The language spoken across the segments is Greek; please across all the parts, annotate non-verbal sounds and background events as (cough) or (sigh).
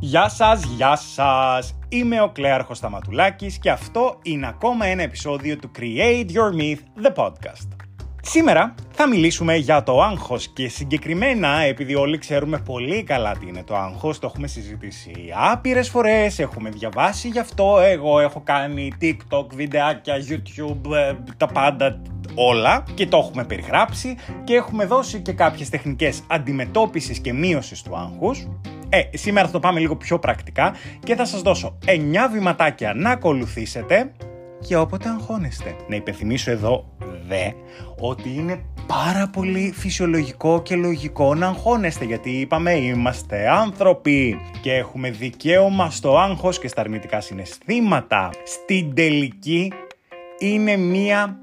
Γεια σας, γεια σας! Είμαι ο Κλέαρχος Σταματουλάκης και αυτό είναι ακόμα ένα επεισόδιο του Create Your Myth, the podcast. Σήμερα θα μιλήσουμε για το άγχος και συγκεκριμένα επειδή όλοι ξέρουμε πολύ καλά τι είναι το άγχος, το έχουμε συζητήσει άπειρες φορές, έχουμε διαβάσει γι' αυτό, εγώ έχω κάνει TikTok, βιντεάκια, YouTube, ε, τα πάντα όλα και το έχουμε περιγράψει και έχουμε δώσει και κάποιες τεχνικές αντιμετώπισης και μείωσης του άγχους. Ε, σήμερα θα το πάμε λίγο πιο πρακτικά και θα σας δώσω 9 βηματάκια να ακολουθήσετε και όποτε αγχώνεστε. Να υπενθυμίσω εδώ δε ότι είναι πάρα πολύ φυσιολογικό και λογικό να αγχώνεστε γιατί είπαμε είμαστε άνθρωποι και έχουμε δικαίωμα στο άγχος και στα αρνητικά συναισθήματα. Στην τελική είναι μία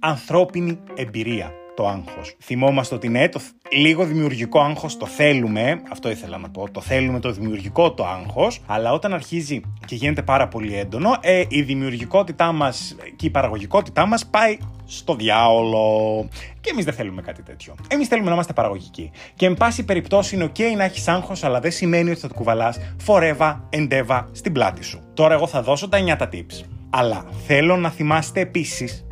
ανθρώπινη εμπειρία το άγχος. Θυμόμαστε ότι είναι το λίγο δημιουργικό άγχος το θέλουμε, αυτό ήθελα να πω, το θέλουμε το δημιουργικό το άγχος, αλλά όταν αρχίζει και γίνεται πάρα πολύ έντονο, ε, η δημιουργικότητά μας και η παραγωγικότητά μας πάει στο διάολο. Και εμείς δεν θέλουμε κάτι τέτοιο. Εμείς θέλουμε να είμαστε παραγωγικοί. Και εν πάση περιπτώσει είναι OK να έχεις άγχος, αλλά δεν σημαίνει ότι θα το κουβαλάς forever and ever στην πλάτη σου. Τώρα εγώ θα δώσω τα 9 τα tips. Αλλά θέλω να θυμάστε επίσης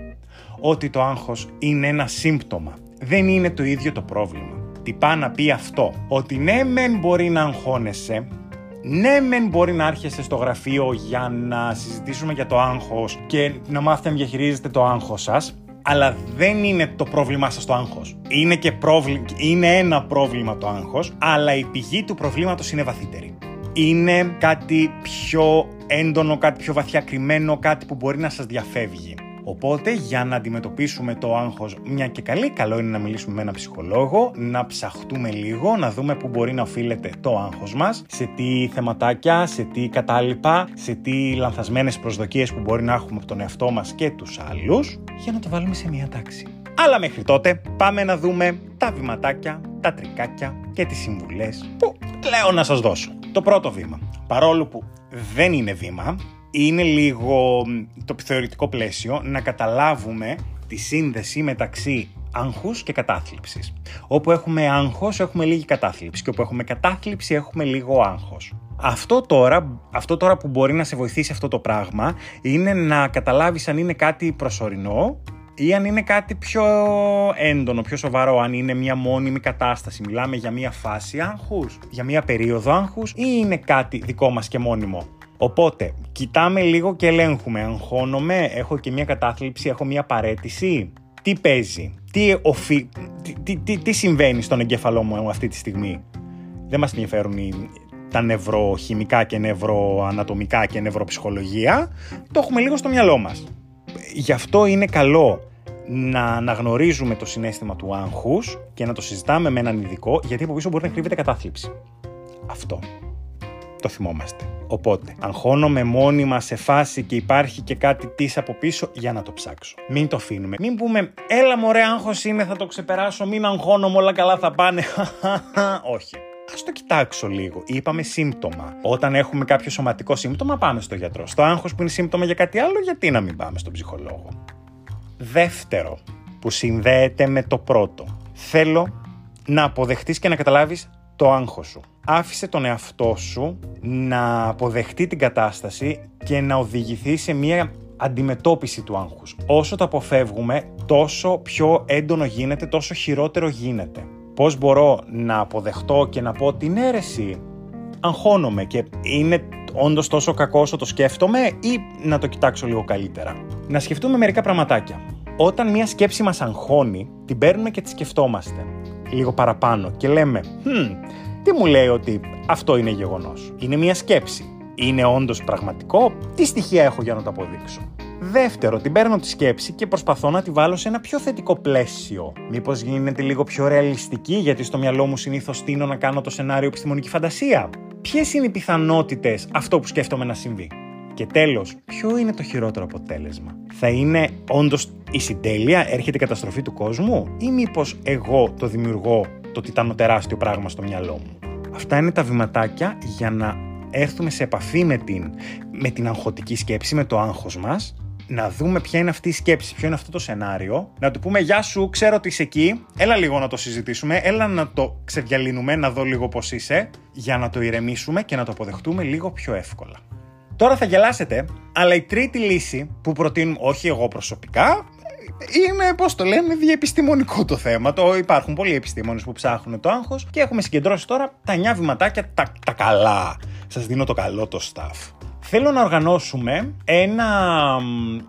ότι το άγχος είναι ένα σύμπτωμα. Δεν είναι το ίδιο το πρόβλημα. Τι πάει να πει αυτό, ότι ναι μεν μπορεί να αγχώνεσαι, ναι μεν μπορεί να έρχεσαι στο γραφείο για να συζητήσουμε για το άγχος και να μάθετε να διαχειρίζετε το άγχος σας, αλλά δεν είναι το πρόβλημά σας το άγχος. Είναι, και πρόβλημα, είναι ένα πρόβλημα το άγχος, αλλά η πηγή του προβλήματος είναι βαθύτερη. Είναι κάτι πιο έντονο, κάτι πιο βαθιά κρυμμένο, κάτι που μπορεί να σας διαφεύγει. Οπότε για να αντιμετωπίσουμε το άγχος μια και καλή, καλό είναι να μιλήσουμε με έναν ψυχολόγο, να ψαχτούμε λίγο, να δούμε πού μπορεί να οφείλεται το άγχος μας, σε τι θεματάκια, σε τι κατάλοιπα, σε τι λανθασμένες προσδοκίες που μπορεί να έχουμε από τον εαυτό μας και τους άλλους, για να το βάλουμε σε μια τάξη. Αλλά μέχρι τότε πάμε να δούμε τα βηματάκια, τα τρικάκια και τις συμβουλές που λέω να σας δώσω. Το πρώτο βήμα, παρόλο που δεν είναι βήμα, είναι λίγο το θεωρητικό πλαίσιο να καταλάβουμε τη σύνδεση μεταξύ άγχους και κατάθλιψης. Όπου έχουμε άγχος έχουμε λίγη κατάθλιψη και όπου έχουμε κατάθλιψη έχουμε λίγο άγχος. Αυτό τώρα, αυτό τώρα που μπορεί να σε βοηθήσει αυτό το πράγμα είναι να καταλάβεις αν είναι κάτι προσωρινό ή αν είναι κάτι πιο έντονο, πιο σοβαρό, αν είναι μια μόνιμη κατάσταση. Μιλάμε για μια φάση άγχους, για μια περίοδο άγχους ή είναι κάτι δικό μας και μόνιμο. Οπότε, κοιτάμε λίγο και ελέγχουμε. Αγχώνομαι, έχω και μια κατάθλιψη, έχω μια παρέτηση. Τι παίζει, τι, οφει... τι, τι, τι, συμβαίνει στον εγκέφαλό μου αυτή τη στιγμή; Δεν μας ενδιαφέρουν τα νευροχημικά και νευροανατομικά και νευροψυχολογία. Το έχουμε λίγο στο μυαλό μας. Γι' αυτό είναι καλό να αναγνωρίζουμε το συνέστημα του άγχους και να το συζητάμε με έναν ειδικό, γιατί από πίσω μπορεί να κρύβεται κατάθλιψη. Αυτό το θυμόμαστε. Οπότε, αγχώνομαι μόνιμα σε φάση και υπάρχει και κάτι της από πίσω για να το ψάξω. Μην το αφήνουμε. Μην πούμε, έλα μωρέ, άγχος είναι, θα το ξεπεράσω, μην αγχώνομαι, όλα καλά θα πάνε. (laughs) Όχι. Α το κοιτάξω λίγο. Είπαμε σύμπτωμα. Όταν έχουμε κάποιο σωματικό σύμπτωμα, πάμε στο γιατρό. Στο άγχος που είναι σύμπτωμα για κάτι άλλο, γιατί να μην πάμε στον ψυχολόγο; Δεύτερο, που συνδέεται με το πρώτο. Θέλω να αποδεχτείς και να καταλάβεις το άγχος σου. Άφησε τον εαυτό σου να αποδεχτεί την κατάσταση και να οδηγηθεί σε μια αντιμετώπιση του άγχους. Όσο το αποφεύγουμε, τόσο πιο έντονο γίνεται, τόσο χειρότερο γίνεται. Πώς μπορώ να αποδεχτώ και να πω την αίρεση, αγχώνομαι και είναι όντως τόσο κακό όσο το σκέφτομαι ή να το κοιτάξω λίγο καλύτερα; Να σκεφτούμε μερικά πραγματάκια. Όταν μια σκέψη μας αγχώνει, την παίρνουμε και τη σκεφτόμαστε λίγο παραπάνω και λέμε hm, τι μου λέει ότι αυτό είναι γεγονός. Είναι μια σκέψη. Είναι όντως πραγματικό; Τι στοιχεία έχω για να το αποδείξω; Δεύτερο, την παίρνω τη σκέψη και προσπαθώ να τη βάλω σε ένα πιο θετικό πλαίσιο. Μήπως γίνεται λίγο πιο ρεαλιστική, γιατί στο μυαλό μου συνήθως τίνω να κάνω το σενάριο επιστημονική φαντασία; Ποιες είναι οι πιθανότητες αυτό που σκέφτομαι να συμβεί; Και τέλος, ποιο είναι το χειρότερο αποτέλεσμα; Θα είναι όντως η συντέλεια, έρχεται η καταστροφή του κόσμου, ή μήπως εγώ το δημιουργώ το τιτάνο τεράστιο πράγμα στο μυαλό μου; Αυτά είναι τα βηματάκια για να έρθουμε σε επαφή με την, με την αγχωτική σκέψη, με το άγχος μας να δούμε ποια είναι αυτή η σκέψη, ποιο είναι αυτό το σενάριο, να του πούμε Γεια σου, ξέρω ότι είσαι εκεί, έλα λίγο να το συζητήσουμε, έλα να το ξεδιαλύνουμε, να δω λίγο πώς είσαι, για να το ηρεμήσουμε και να το αποδεχτούμε λίγο πιο εύκολα. Τώρα θα γελάσετε, αλλά η τρίτη λύση που προτείνουμε, όχι εγώ προσωπικά, είναι, πώς το λένε, διεπιστημονικό το θέμα. Το, υπάρχουν πολλοί επιστήμονες που ψάχνουν το άγχος και έχουμε συγκεντρώσει τώρα τα 9 βηματάκια τα, τα καλά. Σας δίνω το καλό το staff. Θέλω να οργανώσουμε ένα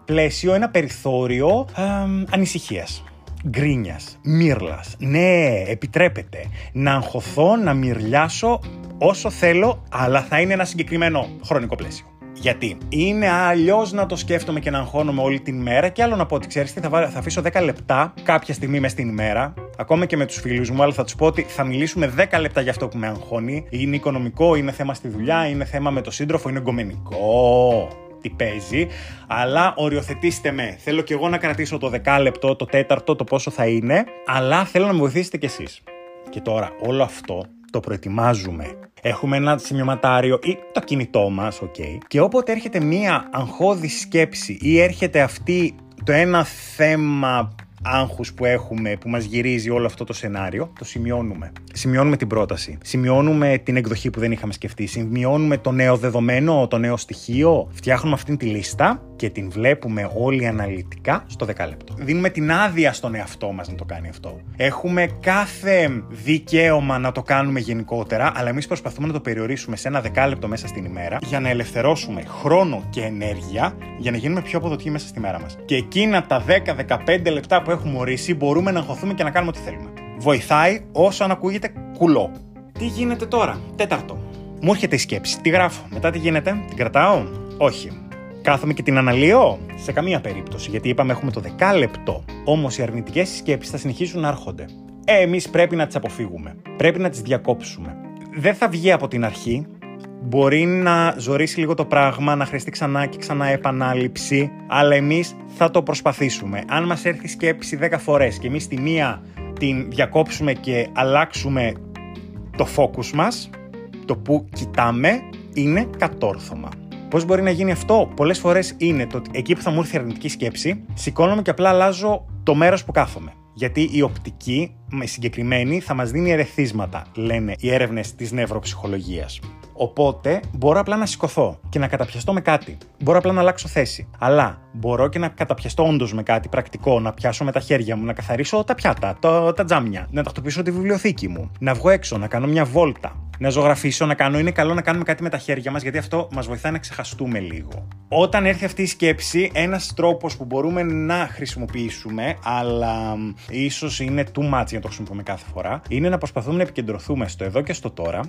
πλαίσιο, ένα περιθώριο ε, ανησυχίας γκρίνιας, μύρλας. Ναι, επιτρέπεται να αγχωθώ, να μυρλιάσω όσο θέλω, αλλά θα είναι ένα συγκεκριμένο χρονικό πλαίσιο. Γιατί; Είναι αλλιώς να το σκέφτομαι και να αγχώνομαι όλη την μέρα και άλλο να πω ότι ξέρεις τι, θα, θα αφήσω 10 λεπτά κάποια στιγμή μες στην ημέρα, ακόμα και με τους φίλους μου, αλλά θα τους πω ότι θα μιλήσουμε 10 λεπτά για αυτό που με αγχώνει. Είναι οικονομικό, είναι θέμα στη δουλειά, είναι θέμα με το σύντροφο, είναι εγκομενικό τι παίζει, αλλά οριοθετήστε με. Θέλω κι εγώ να κρατήσω το δεκάλεπτο, το τέταρτο, το πόσο θα είναι, αλλά θέλω να με βοηθήσετε κι εσείς. Και τώρα όλο αυτό το προετοιμάζουμε. Έχουμε ένα σημειωματάριο ή το κινητό μας, οκ. Και όποτε έρχεται μία αγχώδη σκέψη ή έρχεται αυτή το ένα θέμα άγχους που έχουμε, που μας γυρίζει όλο αυτό το σενάριο, το σημειώνουμε. Σημειώνουμε την πρόταση. Σημειώνουμε την εκδοχή που δεν είχαμε σκεφτεί. Σημειώνουμε το νέο δεδομένο, το νέο στοιχείο. Φτιάχνουμε αυτή τη λίστα και την βλέπουμε όλοι αναλυτικά στο δεκάλεπτο. Δίνουμε την άδεια στον εαυτό μας να το κάνει αυτό. Έχουμε κάθε δικαίωμα να το κάνουμε γενικότερα, αλλά εμείς προσπαθούμε να το περιορίσουμε σε ένα δεκάλεπτο μέσα στην ημέρα για να ελευθερώσουμε χρόνο και ενέργεια για να γίνουμε πιο αποδοτικοί μέσα στη μέρα μας. Και εκείνα τα 10-15 λεπτά που έχουμε ορίσει μπορούμε να αγχωθούμε και να κάνουμε ό,τι θέλουμε. Βοηθάει όσο αν ακούγεται κουλό. Τι γίνεται τώρα, τέταρτο. Μου έρχεται η σκέψη. Τι γράφω; Μετά τι γίνεται, την κρατάω; Όχι. Κάθομαι και την αναλύω; Σε καμία περίπτωση, γιατί είπαμε έχουμε το δεκάλεπτο. Όμως οι αρνητικές σκέψεις θα συνεχίσουν να έρχονται. Ε, εμείς πρέπει να τις αποφύγουμε. Πρέπει να τις διακόψουμε. Δεν θα βγει από την αρχή. Μπορεί να ζωρίσει λίγο το πράγμα, να χρειαστεί ξανά και ξανά επανάληψη, αλλά εμείς θα το προσπαθήσουμε. Αν μας έρθει σκέψη 10 φορές και εμείς τη μία την διακόψουμε και αλλάξουμε το focus μας, το που κοιτάμε, είναι κατόρθωμα. Πώς μπορεί να γίνει αυτό, Πολλές φορές είναι το ότι εκεί που θα μου έρθει η αρνητική σκέψη, σηκώνομαι και απλά αλλάζω το μέρος που κάθομαι. Γιατί η οπτική, με συγκεκριμένη, θα μας δίνει ερεθίσματα, λένε οι έρευνες της νευροψυχολογία. Οπότε μπορώ απλά να σηκωθώ και να καταπιαστώ με κάτι. Μπορώ απλά να αλλάξω θέση. Αλλά μπορώ και να καταπιαστώ όντως με κάτι πρακτικό, να πιάσω με τα χέρια μου, να καθαρίσω τα πιάτα, το, τα τζάμια, να τακτοποιήσω τη βιβλιοθήκη μου, να βγω έξω, να κάνω μια βόλτα, να ζωγραφίσω, να κάνω. Είναι καλό να κάνουμε κάτι με τα χέρια μας, γιατί αυτό μας βοηθάει να ξεχαστούμε λίγο. Όταν έρθει αυτή η σκέψη, ένας τρόπος που μπορούμε να χρησιμοποιήσουμε, αλλά ίσως είναι too much για να το χρησιμοποιούμε κάθε φορά, είναι να προσπαθούμε να επικεντρωθούμε στο εδώ και στο τώρα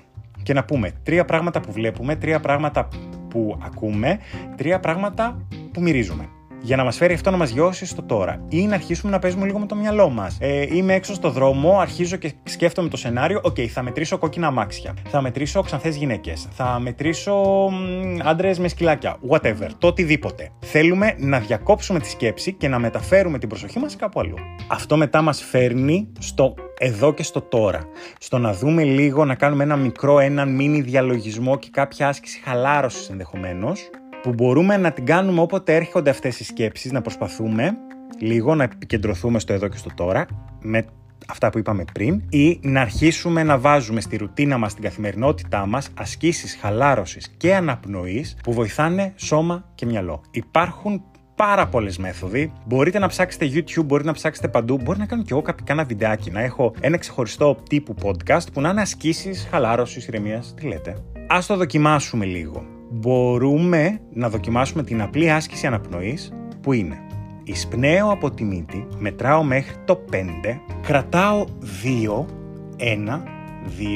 και να πούμε τρία πράγματα που βλέπουμε, τρία πράγματα που ακούμε, τρία πράγματα που μυρίζουμε για να μας φέρει αυτό να μας γειώσει στο τώρα. Ή να αρχίσουμε να παίζουμε λίγο με το μυαλό μας. Ε, είμαι έξω στο δρόμο, αρχίζω και σκέφτομαι το σενάριο. OK, okay, θα μετρήσω κόκκινα αμάξια. Θα μετρήσω ξανθές γυναίκες. Θα μετρήσω άντρες με σκυλάκια. Whatever. Το οτιδήποτε. Θέλουμε να διακόψουμε τη σκέψη και να μεταφέρουμε την προσοχή μας κάπου αλλού. Αυτό μετά μας φέρνει στο εδώ και στο τώρα. Στο να δούμε λίγο, να κάνουμε ένα μικρό, έναν μίνι διαλογισμό και κάποια άσκηση χαλάρωσης ενδεχομένως που μπορούμε να την κάνουμε όποτε έρχονται αυτές οι σκέψεις, να προσπαθούμε λίγο να επικεντρωθούμε στο εδώ και στο τώρα, με αυτά που είπαμε πριν, ή να αρχίσουμε να βάζουμε στη ρουτίνα μας, στην καθημερινότητά μας, ασκήσεις χαλάρωσης και αναπνοής που βοηθάνε σώμα και μυαλό. Υπάρχουν πάρα πολλές μέθοδοι. Μπορείτε να ψάξετε YouTube, μπορείτε να ψάξετε παντού. Μπορεί να κάνω και εγώ κάνα βιντεάκι, να έχω ένα ξεχωριστό τύπου podcast που να είναι ασκήσεις χαλάρωσης, ηρεμίας. Τι λέτε. Α το δοκιμάσουμε λίγο μπορούμε να δοκιμάσουμε την απλή άσκηση αναπνοής που είναι εισπνέω από τη μύτη, μετράω μέχρι το 5, κρατάω 2, 1,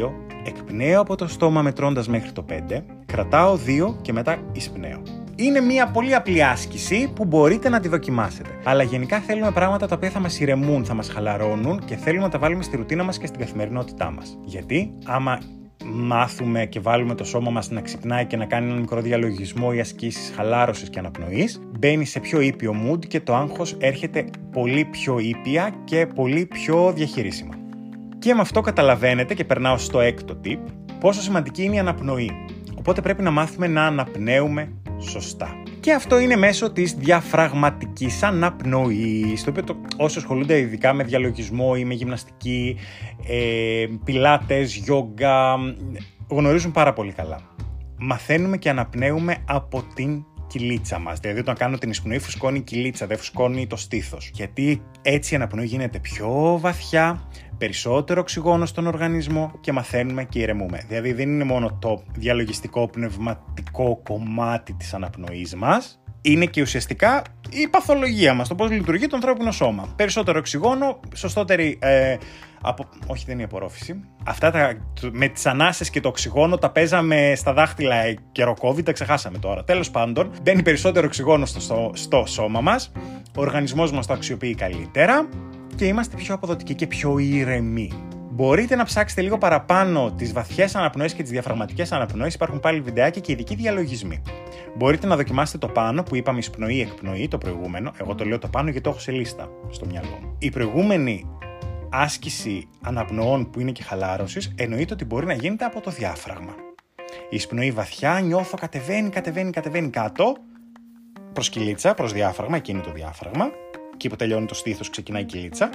2, εκπνέω από το στόμα μετρώντας μέχρι το 5, κρατάω 2 και μετά εισπνέω. Είναι μια πολύ απλή άσκηση που μπορείτε να τη δοκιμάσετε. Αλλά γενικά θέλουμε πράγματα τα οποία θα μας ηρεμούν, θα μας χαλαρώνουν και θέλουμε να τα βάλουμε στη ρουτίνα μας και στην καθημερινότητά μας. Γιατί άμα μάθουμε και βάλουμε το σώμα μας να ξυπνάει και να κάνει ένα μικρό διαλογισμό ή ασκήσεις χαλάρωσης και αναπνοής, μπαίνει σε πιο ήπιο mood και το άγχος έρχεται πολύ πιο ήπια και πολύ πιο διαχειρίσιμα. Και με αυτό καταλαβαίνετε και περνάω στο έκτο tip, πόσο σημαντική είναι η αναπνοή. Οπότε πρέπει να μάθουμε να αναπνέουμε σωστά. Και αυτό είναι μέσω της διαφραγματικής αναπνοής, το οποίο το, όσοι ασχολούνται ειδικά με διαλογισμό ή με γυμναστική, ε, πιλάτες, γιόγκα, γνωρίζουν πάρα πολύ καλά. Μαθαίνουμε και αναπνέουμε από την κυλίτσα μας. Δηλαδή, όταν κάνω την εισπνοή, φουσκώνει η κυλίτσα, δεν φουσκώνει το στήθος. Γιατί έτσι η αναπνοή γίνεται πιο βαθιά, περισσότερο οξυγόνο στον οργανισμό και μαθαίνουμε και ηρεμούμε. Δηλαδή, δεν είναι μόνο το διαλογιστικό πνευματικό κομμάτι της αναπνοής μας, είναι και ουσιαστικά η παθολογία μας, το πώς λειτουργεί το ανθρώπινο σώμα. Περισσότερο οξυγόνο, σωστότερη. Ε, από... Όχι, δεν είναι η απορρόφηση. Αυτά τα, με τις ανάσες και το οξυγόνο τα παίζαμε στα δάχτυλα καιρό COVID, τα ξεχάσαμε τώρα. Τέλος πάντων, μπαίνει περισσότερο οξυγόνο στο, στο, στο σώμα μας. Ο οργανισμός μας το αξιοποιεί καλύτερα και είμαστε πιο αποδοτικοί και πιο ήρεμοι. Μπορείτε να ψάξετε λίγο παραπάνω τις βαθιές αναπνοές και τις διαφραγματικές αναπνοές. Υπάρχουν πάλι βιντεάκια και ειδικοί διαλογισμοί. Μπορείτε να δοκιμάσετε το πάνω που είπαμε εισπνοή-εκπνοή, το προηγούμενο. Εγώ το λέω το πάνω γιατί το έχω σε λίστα στο μυαλό μου. Η προηγούμενη άσκηση αναπνοών που είναι και χαλάρωσης εννοείται ότι μπορεί να γίνεται από το διάφραγμα. Η εισπνοή βαθιά, νιώθω, κατεβαίνει, κατεβαίνει, κατεβαίνει κάτω. Προς κυλίτσα, προς διάφραγμα, εκείνη το διάφραγμα. Εκεί που τελειώνει το στήθος, ξεκινάει η κυλίτσα.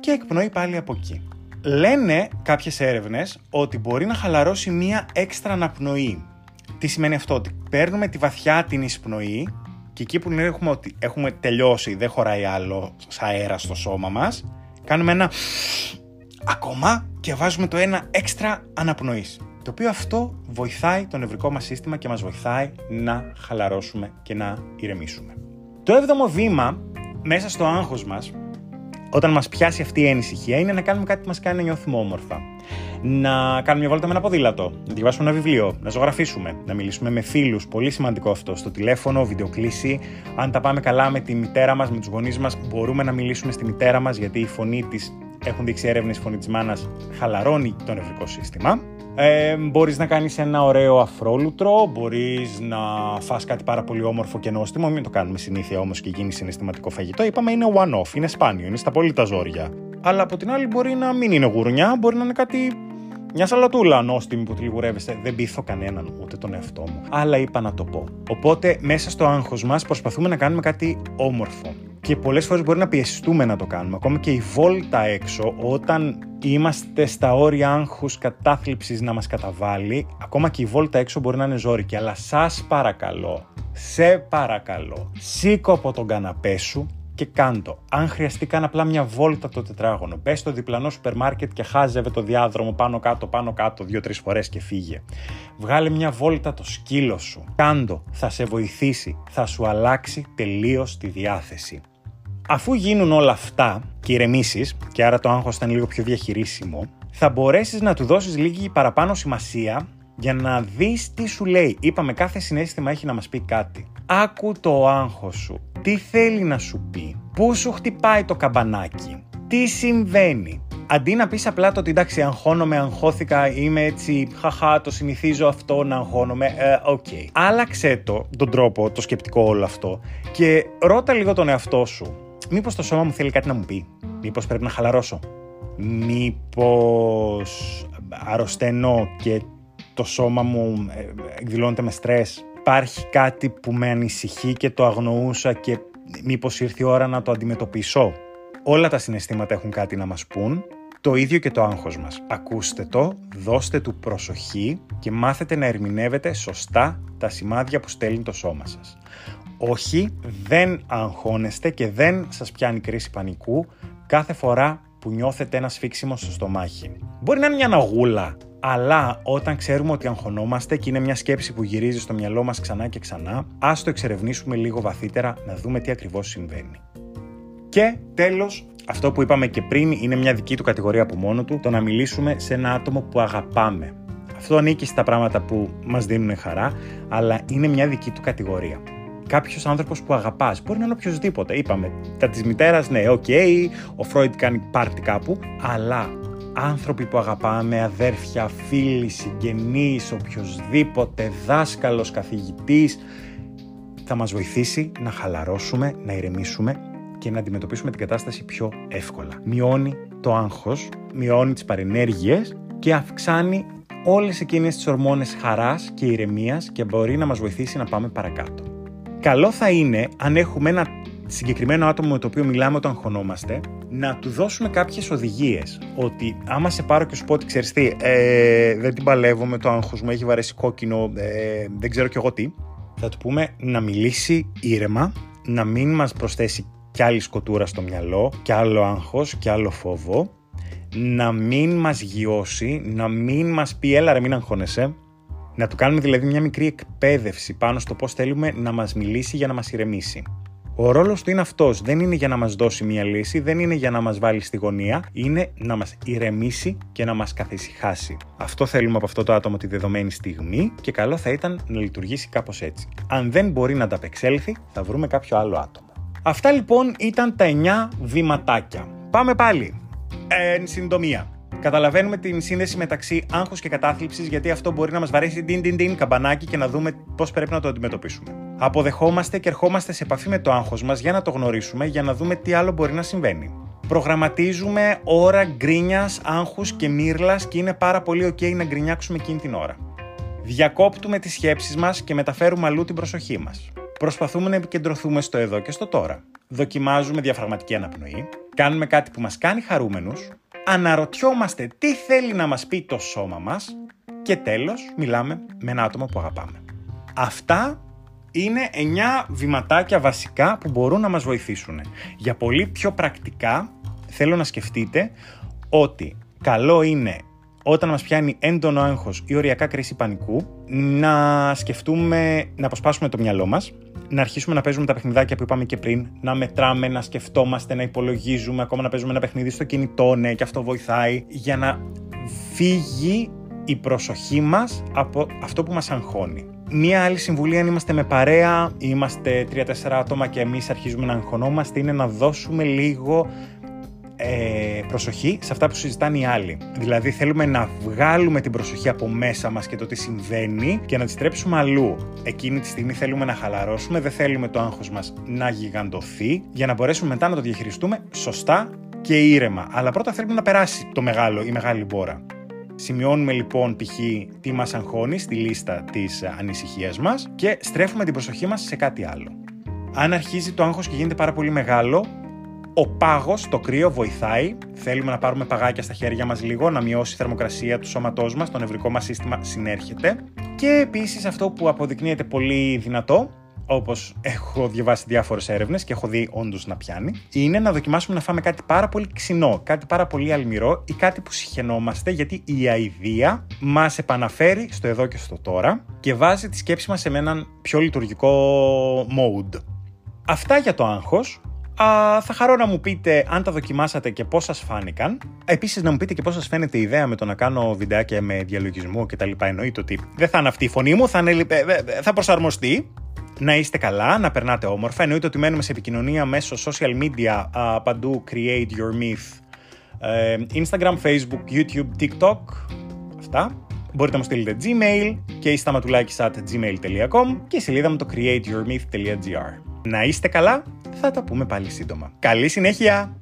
Και εκπνοή πάλι από εκεί. Λένε κάποιες έρευνες ότι μπορεί να χαλαρώσει μία έξτρα αναπνοή. Τι σημαίνει αυτό, ότι παίρνουμε τη βαθιά την εισπνοή και εκεί που έχουμε ότι έχουμε τελειώσει, δεν χωράει άλλο αέρα στο σώμα μας, κάνουμε ένα ακόμα και βάζουμε το ένα έξτρα αναπνοής. Το οποίο αυτό βοηθάει το νευρικό μας σύστημα και μας βοηθάει να χαλαρώσουμε και να ηρεμήσουμε. Το έβδομο βήμα μέσα στο άγχος μας όταν μας πιάσει αυτή η ανησυχία είναι να κάνουμε κάτι που μας κάνει να νιώθουμε όμορφα. Να κάνουμε μια βόλτα με ένα ποδήλατο, να διαβάσουμε ένα βιβλίο, να ζωγραφίσουμε, να μιλήσουμε με φίλους. Πολύ σημαντικό αυτό. Στο τηλέφωνο, βιντεοκλήση. Αν τα πάμε καλά με τη μητέρα μας, με τους γονείς μας, μπορούμε να μιλήσουμε στη μητέρα μας γιατί η φωνή της, έχουν δείξει έρευνες, η φωνή της μάνας χαλαρώνει το νευρικό σύστημα. Ε, μπορείς να κάνεις ένα ωραίο αφρόλουτρο, μπορείς να φας κάτι πάρα πολύ όμορφο και νόστιμο, μην το κάνουμε συνήθεια όμως και γίνει συναισθηματικό φαγητό. Είπαμε είναι one-off, είναι σπάνιο, είναι στα πολύ τα ζόρια. Αλλά από την άλλη μπορεί να μην είναι γουρνιά, μπορεί να είναι κάτι μια σαλατούλα νόστιμη που τη λιγουρεύεστε. Δεν πείθω κανέναν, ούτε τον εαυτό μου. Αλλά είπα να το πω. Οπότε μέσα στο άγχος μας προσπαθούμε να κάνουμε κάτι όμορφο. Και πολλές φορές μπορεί να πιεστούμε να το κάνουμε. Ακόμα και η βόλτα έξω, όταν είμαστε στα όρια άγχους κατάθλιψης να μας καταβάλει, ακόμα και η βόλτα έξω μπορεί να είναι ζώρικη. Αλλά σας παρακαλώ, σε παρακαλώ, σήκω από τον καναπέ σου και κάντο. Αν χρειαστεί, κάνε απλά μια βόλτα το τετράγωνο. Μπες στο διπλανό σούπερ μάρκετ και χάζευε το διάδρομο πάνω κάτω, πάνω κάτω, δύο-τρεις φορές και φύγε. Βγάλε μια βόλτα το σκύλο σου. Κάντο. Θα σε βοηθήσει. Θα σου αλλάξει τελείως τη διάθεση. Αφού γίνουν όλα αυτά και ηρεμήσει, και άρα το άγχος ήταν λίγο πιο διαχειρίσιμο, θα μπορέσεις να του δώσεις λίγη παραπάνω σημασία για να δεις τι σου λέει. Είπαμε, κάθε συναίσθημα έχει να μας πει κάτι. Άκου το άγχος σου. Τι θέλει να σου πει. Πού σου χτυπάει το καμπανάκι. Τι συμβαίνει. Αντί να πεις απλά το ότι εντάξει αγχώνομαι, αγχώθηκα, είμαι έτσι, χαχά, το συνηθίζω αυτό να αγχώνομαι, ε, OK. Okay. Άλλαξε το, τον τρόπο, το σκεπτικό όλο αυτό και ρώτα λίγο τον εαυτό σου. Μήπως το σώμα μου θέλει κάτι να μου πει; Μήπως πρέπει να χαλαρώσω; Μήπως αρρωσταίνω και το σώμα μου ε, εκδηλώνεται με στρες; Υπάρχει κάτι που με ανησυχεί και το αγνοούσα και μήπως ήρθε η ώρα να το αντιμετωπίσω; Όλα τα συναισθήματα έχουν κάτι να μας πούν, το ίδιο και το άγχος μας. Ακούστε το, δώστε του προσοχή και μάθετε να ερμηνεύετε σωστά τα σημάδια που στέλνει το σώμα σας. Όχι, δεν αγχώνεστε και δεν σας πιάνει κρίση πανικού κάθε φορά που νιώθετε ένα σφίξιμο στο στομάχι. Μπορεί να είναι μια ναγούλα αλλά όταν ξέρουμε ότι αγχωνόμαστε και είναι μια σκέψη που γυρίζει στο μυαλό μας ξανά και ξανά, ας το εξερευνήσουμε λίγο βαθύτερα να δούμε τι ακριβώς συμβαίνει. Και τέλος, αυτό που είπαμε και πριν είναι μια δική του κατηγορία από μόνο του, το να μιλήσουμε σε ένα άτομο που αγαπάμε. Αυτό ανήκει στα πράγματα που μας δίνουν χαρά, αλλά είναι μια δική του κατηγορία. Κάποιος άνθρωπος που αγαπάς. Μπορεί να είναι οποιοδήποτε. Είπαμε, τα της μητέρας, ναι, OK, okay, ο Φρόιντ κάνει πάρτι κάπου, αλλά άνθρωποι που αγαπάμε, αδέρφια, φίλοι, συγγενείς, οποιοδήποτε, δάσκαλος, καθηγητής, θα μας βοηθήσει να χαλαρώσουμε, να ηρεμήσουμε και να αντιμετωπίσουμε την κατάσταση πιο εύκολα. Μειώνει το άγχος, μειώνει τις παρενέργειες και αυξάνει όλες εκείνες τις ορμόνες χαράς και ηρεμίας και μπορεί να μας βοηθήσει να πάμε παρακάτω. Καλό θα είναι αν έχουμε ένα συγκεκριμένο άτομο με το οποίο μιλάμε όταν αγχωνόμαστε, να του δώσουμε κάποιες οδηγίες. Ότι άμα σε πάρω και σου πω ότι ξέρεις τι, ε, δεν την παλεύω με το άγχος μου, έχει βαρέσει κόκκινο, ε, δεν ξέρω κι εγώ τι, θα του πούμε να μιλήσει ήρεμα, να μην μας προσθέσει κι άλλη σκοτούρα στο μυαλό, κι άλλο άγχος, κι άλλο φόβο, να μην μας γιώσει, να μην μας πει έλα ρε μην αγχώνεσαι, να του κάνουμε δηλαδή μια μικρή εκπαίδευση πάνω στο πώς θέλουμε να μας μιλήσει για να μας ηρεμήσει. Ο ρόλος του είναι αυτός. Δεν είναι για να μας δώσει μια λύση, δεν είναι για να μας βάλει στη γωνία, είναι να μας ηρεμήσει και να μας καθησυχάσει. Αυτό θέλουμε από αυτό το άτομο τη δεδομένη στιγμή και καλό θα ήταν να λειτουργήσει κάπως έτσι. Αν δεν μπορεί να ανταπεξέλθει, θα βρούμε κάποιο άλλο άτομο. Αυτά λοιπόν ήταν τα 9 βηματάκια. Πάμε πάλι. Ε, εν συντομία. Καταλαβαίνουμε την σύνδεση μεταξύ άγχους και κατάθλιψης γιατί αυτό μπορεί να μας βαρέσει την την την καμπανάκι και να δούμε πώς πρέπει να το αντιμετωπίσουμε. Αποδεχόμαστε και ερχόμαστε σε επαφή με το άγχος μας για να το γνωρίσουμε, για να δούμε τι άλλο μπορεί να συμβαίνει. Προγραμματίζουμε ώρα γκρίνιας, άγχους και μύρλας και είναι πάρα πολύ ok να γκρινιάξουμε εκείνη την ώρα. Διακόπτουμε τις σκέψεις μας και μεταφέρουμε αλλού την προσοχή μας. Προσπαθούμε να επικεντρωθούμε στο εδώ και στο τώρα. Δοκιμάζουμε διαφραγματική αναπνοή, κάνουμε κάτι που μας κάνει χαρούμενους, αναρωτιόμαστε τι θέλει να μας πει το σώμα μας και τέλος μιλάμε με ένα άτομο που αγαπάμε. Αυτά είναι 9 βηματάκια βασικά που μπορούν να μας βοηθήσουν. Για πολύ πιο πρακτικά θέλω να σκεφτείτε ότι καλό είναι όταν μας πιάνει έντονο άγχος ή οριακά κρίση πανικού να σκεφτούμε, να αποσπάσουμε το μυαλό μας να αρχίσουμε να παίζουμε τα παιχνιδάκια που είπαμε και πριν, να μετράμε, να σκεφτόμαστε, να υπολογίζουμε, ακόμα να παίζουμε ένα παιχνίδι στο κινητό, ναι, και αυτό βοηθάει, για να φύγει η προσοχή μας από αυτό που μας αγχώνει. Μία άλλη συμβουλή, αν είμαστε με παρέα, είμαστε τρία-τέσσερα άτομα και εμείς αρχίζουμε να αγχωνόμαστε, είναι να δώσουμε λίγο ε, προσοχή σε αυτά που συζητάνε οι άλλοι. Δηλαδή θέλουμε να βγάλουμε την προσοχή από μέσα μας και το τι συμβαίνει και να τη στρέψουμε αλλού. Εκείνη τη στιγμή θέλουμε να χαλαρώσουμε, δεν θέλουμε το άγχος μας να γιγαντωθεί για να μπορέσουμε μετά να το διαχειριστούμε σωστά και ήρεμα. Αλλά πρώτα θέλουμε να περάσει το μεγάλο, η μεγάλη μπόρα. Σημειώνουμε λοιπόν π.χ. τι μας αγχώνει στη λίστα της ανησυχίας μας και στρέφουμε την προσοχή μας σε κάτι άλλο. Αν αρχίζει το άγχος και γίνεται πάρα πολύ μεγάλο, ο πάγος, το κρύο, βοηθάει. Θέλουμε να πάρουμε παγάκια στα χέρια μας λίγο, να μειώσει η θερμοκρασία του σώματός μας, το νευρικό μας σύστημα συνέρχεται. Και επίσης αυτό που αποδεικνύεται πολύ δυνατό, όπως έχω διαβάσει διάφορες έρευνες και έχω δει όντως να πιάνει, είναι να δοκιμάσουμε να φάμε κάτι πάρα πολύ ξινό, κάτι πάρα πολύ αλμυρό ή κάτι που συχαινόμαστε, γιατί η αηδία μας επαναφέρει στο εδώ και στο τώρα και βάζει τη σκέψη μας σε έναν πιο λειτουργικό mode. Αυτά για το άγχος. Α, θα χαρώ να μου πείτε αν τα δοκιμάσατε και πώς σας φάνηκαν. Επίσης να μου πείτε και πώς σας φαίνεται η ιδέα με το να κάνω βιντεάκια με διαλογισμό και τα λοιπά. Εννοείται ότι δεν θα είναι αυτή η φωνή μου, θα, είναι, θα προσαρμοστεί. Να είστε καλά, να περνάτε όμορφα. Εννοείται ότι μένουμε σε επικοινωνία μέσω social media παντού Create Your Myth. Ε, Instagram, Facebook, YouTube, TikTok. Αυτά. Μπορείτε να μου στείλετε Gmail και η σταματουλάκης at gmail.com και η σελίδα μου το createyourmyth.gr. Να είστε καλά θα τα πούμε πάλι σύντομα. Καλή συνέχεια!